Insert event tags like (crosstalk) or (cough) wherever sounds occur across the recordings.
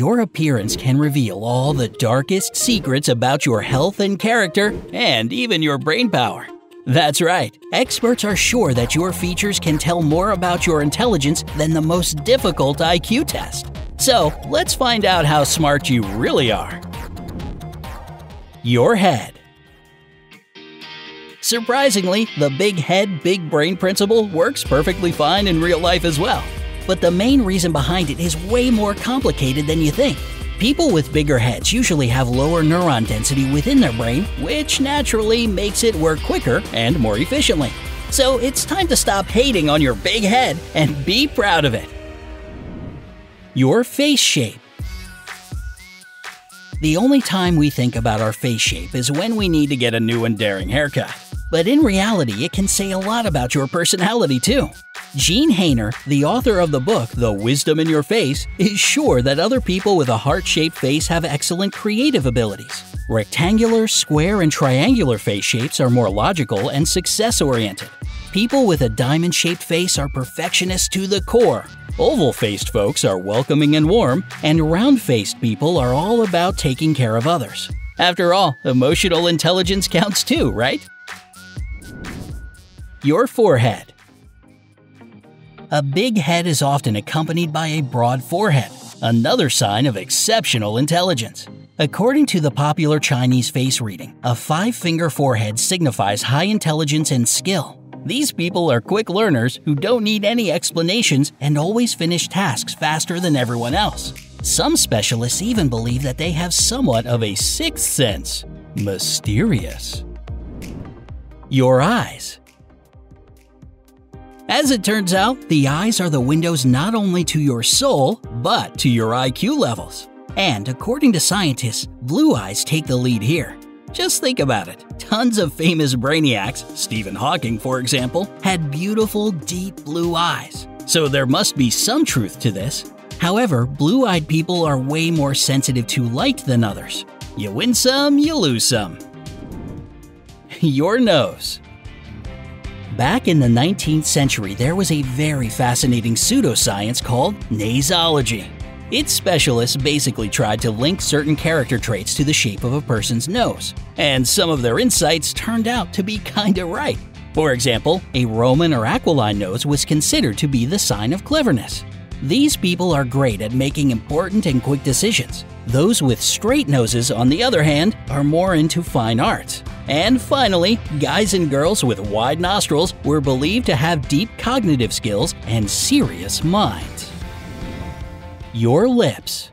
your appearance can reveal all the darkest secrets about your health and character, and even your brain power. That's right, experts are sure that your features can tell more about your intelligence than the most difficult IQ test. So, let's find out how smart you really are. Your head. Surprisingly, the big head, big brain principle works perfectly fine in real life as well. But the main reason behind it is way more complicated than you think. People with bigger heads usually have lower neuron density within their brain, which naturally makes it work quicker and more efficiently. So it's time to stop hating on your big head and be proud of it. Your face shape. The only time we think about our face shape is when we need to get a new and daring haircut. But in reality, it can say a lot about your personality too. Jean Haner, the author of the book The Wisdom in Your Face, is sure that other people with a heart shaped face have excellent creative abilities. Rectangular, square, and triangular face shapes are more logical and success oriented. People with a diamond shaped face are perfectionists to the core. Oval faced folks are welcoming and warm, and round faced people are all about taking care of others. After all, emotional intelligence counts too, right? Your forehead. A big head is often accompanied by a broad forehead, another sign of exceptional intelligence. According to the popular Chinese face reading, a five finger forehead signifies high intelligence and skill. These people are quick learners who don't need any explanations and always finish tasks faster than everyone else. Some specialists even believe that they have somewhat of a sixth sense. Mysterious. Your eyes. As it turns out, the eyes are the windows not only to your soul, but to your IQ levels. And according to scientists, blue eyes take the lead here. Just think about it. Tons of famous brainiacs, Stephen Hawking for example, had beautiful, deep blue eyes. So there must be some truth to this. However, blue eyed people are way more sensitive to light than others. You win some, you lose some. (laughs) Your nose. Back in the 19th century, there was a very fascinating pseudoscience called nasology. Its specialists basically tried to link certain character traits to the shape of a person's nose, and some of their insights turned out to be kinda right. For example, a Roman or aquiline nose was considered to be the sign of cleverness. These people are great at making important and quick decisions. Those with straight noses, on the other hand, are more into fine arts. And finally, guys and girls with wide nostrils were believed to have deep cognitive skills and serious minds. Your lips.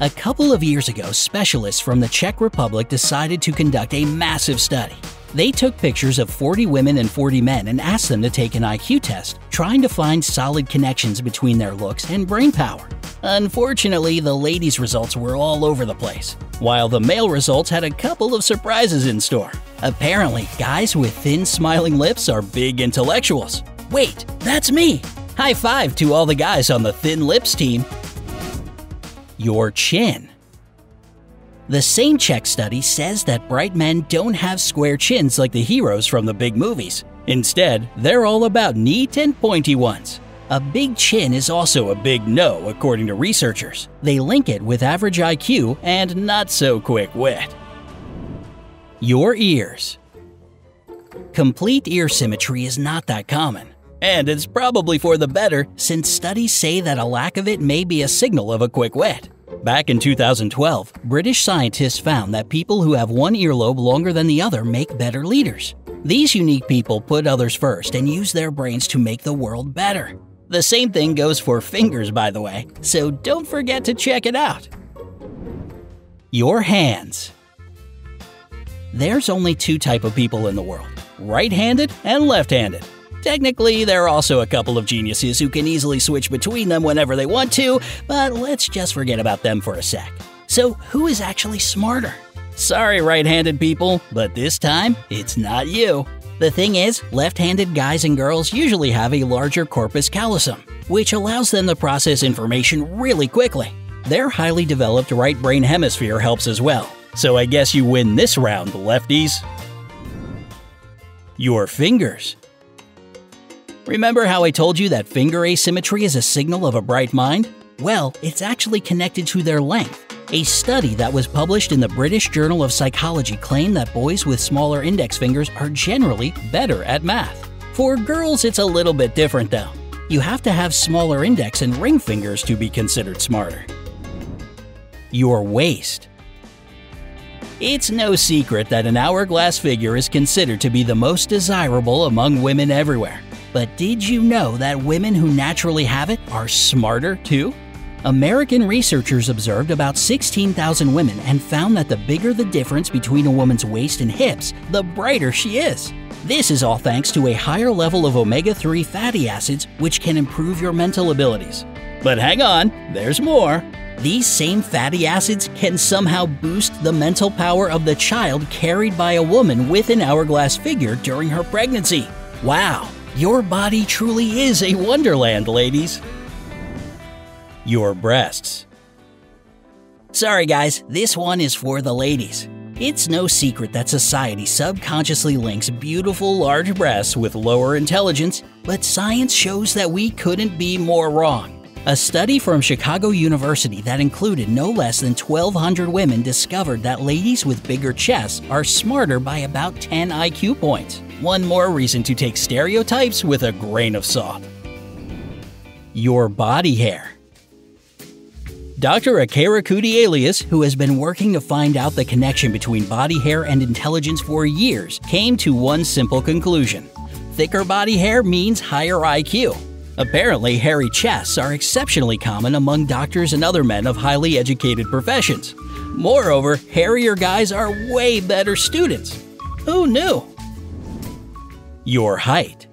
A couple of years ago, specialists from the Czech Republic decided to conduct a massive study. They took pictures of 40 women and 40 men and asked them to take an IQ test, trying to find solid connections between their looks and brain power. Unfortunately, the ladies' results were all over the place, while the male results had a couple of surprises in store. Apparently, guys with thin, smiling lips are big intellectuals. Wait, that's me! High five to all the guys on the thin lips team your chin. The same Czech study says that bright men don't have square chins like the heroes from the big movies. Instead, they're all about neat and pointy ones. A big chin is also a big no, according to researchers. They link it with average IQ and not so quick wit. Your ears. Complete ear symmetry is not that common. And it's probably for the better, since studies say that a lack of it may be a signal of a quick wit. Back in 2012, British scientists found that people who have one earlobe longer than the other make better leaders. These unique people put others first and use their brains to make the world better. The same thing goes for fingers, by the way, so don't forget to check it out. Your hands. There's only two type of people in the world, right-handed and left-handed. Technically, there are also a couple of geniuses who can easily switch between them whenever they want to, but let's just forget about them for a sec. So, who is actually smarter? Sorry, right handed people, but this time, it's not you. The thing is, left handed guys and girls usually have a larger corpus callosum, which allows them to process information really quickly. Their highly developed right brain hemisphere helps as well. So I guess you win this round, lefties. Your fingers. Remember how I told you that finger asymmetry is a signal of a bright mind? Well, it's actually connected to their length. A study that was published in the British Journal of Psychology claimed that boys with smaller index fingers are generally better at math. For girls, it's a little bit different though. You have to have smaller index and ring fingers to be considered smarter. Your waist. It's no secret that an hourglass figure is considered to be the most desirable among women everywhere. But did you know that women who naturally have it are smarter too? American researchers observed about 16,000 women and found that the bigger the difference between a woman's waist and hips, the brighter she is. This is all thanks to a higher level of omega 3 fatty acids, which can improve your mental abilities. But hang on, there's more. These same fatty acids can somehow boost the mental power of the child carried by a woman with an hourglass figure during her pregnancy. Wow, your body truly is a wonderland, ladies. Your breasts. Sorry, guys, this one is for the ladies. It's no secret that society subconsciously links beautiful large breasts with lower intelligence, but science shows that we couldn't be more wrong. A study from Chicago University that included no less than 1,200 women discovered that ladies with bigger chests are smarter by about 10 IQ points. One more reason to take stereotypes with a grain of salt. Your body hair. Dr. Aikarakudy Alias, who has been working to find out the connection between body hair and intelligence for years, came to one simple conclusion. Thicker body hair means higher IQ. Apparently, hairy chests are exceptionally common among doctors and other men of highly educated professions. Moreover, hairier guys are way better students. Who knew? Your height.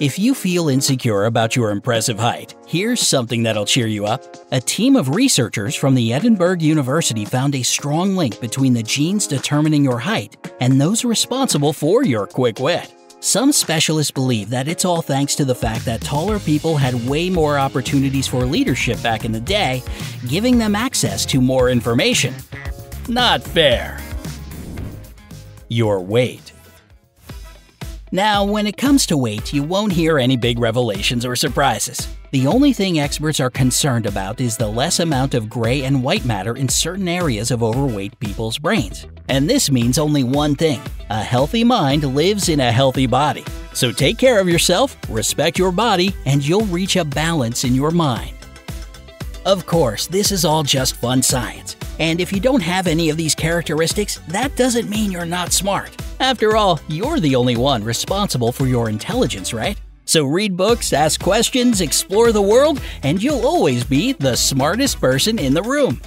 If you feel insecure about your impressive height, here's something that'll cheer you up. A team of researchers from the Edinburgh University found a strong link between the genes determining your height and those responsible for your quick wit. Some specialists believe that it's all thanks to the fact that taller people had way more opportunities for leadership back in the day, giving them access to more information. Not fair. Your weight. Now, when it comes to weight, you won't hear any big revelations or surprises. The only thing experts are concerned about is the less amount of gray and white matter in certain areas of overweight people's brains. And this means only one thing a healthy mind lives in a healthy body. So take care of yourself, respect your body, and you'll reach a balance in your mind. Of course, this is all just fun science. And if you don't have any of these characteristics, that doesn't mean you're not smart. After all, you're the only one responsible for your intelligence, right? So read books, ask questions, explore the world, and you'll always be the smartest person in the room.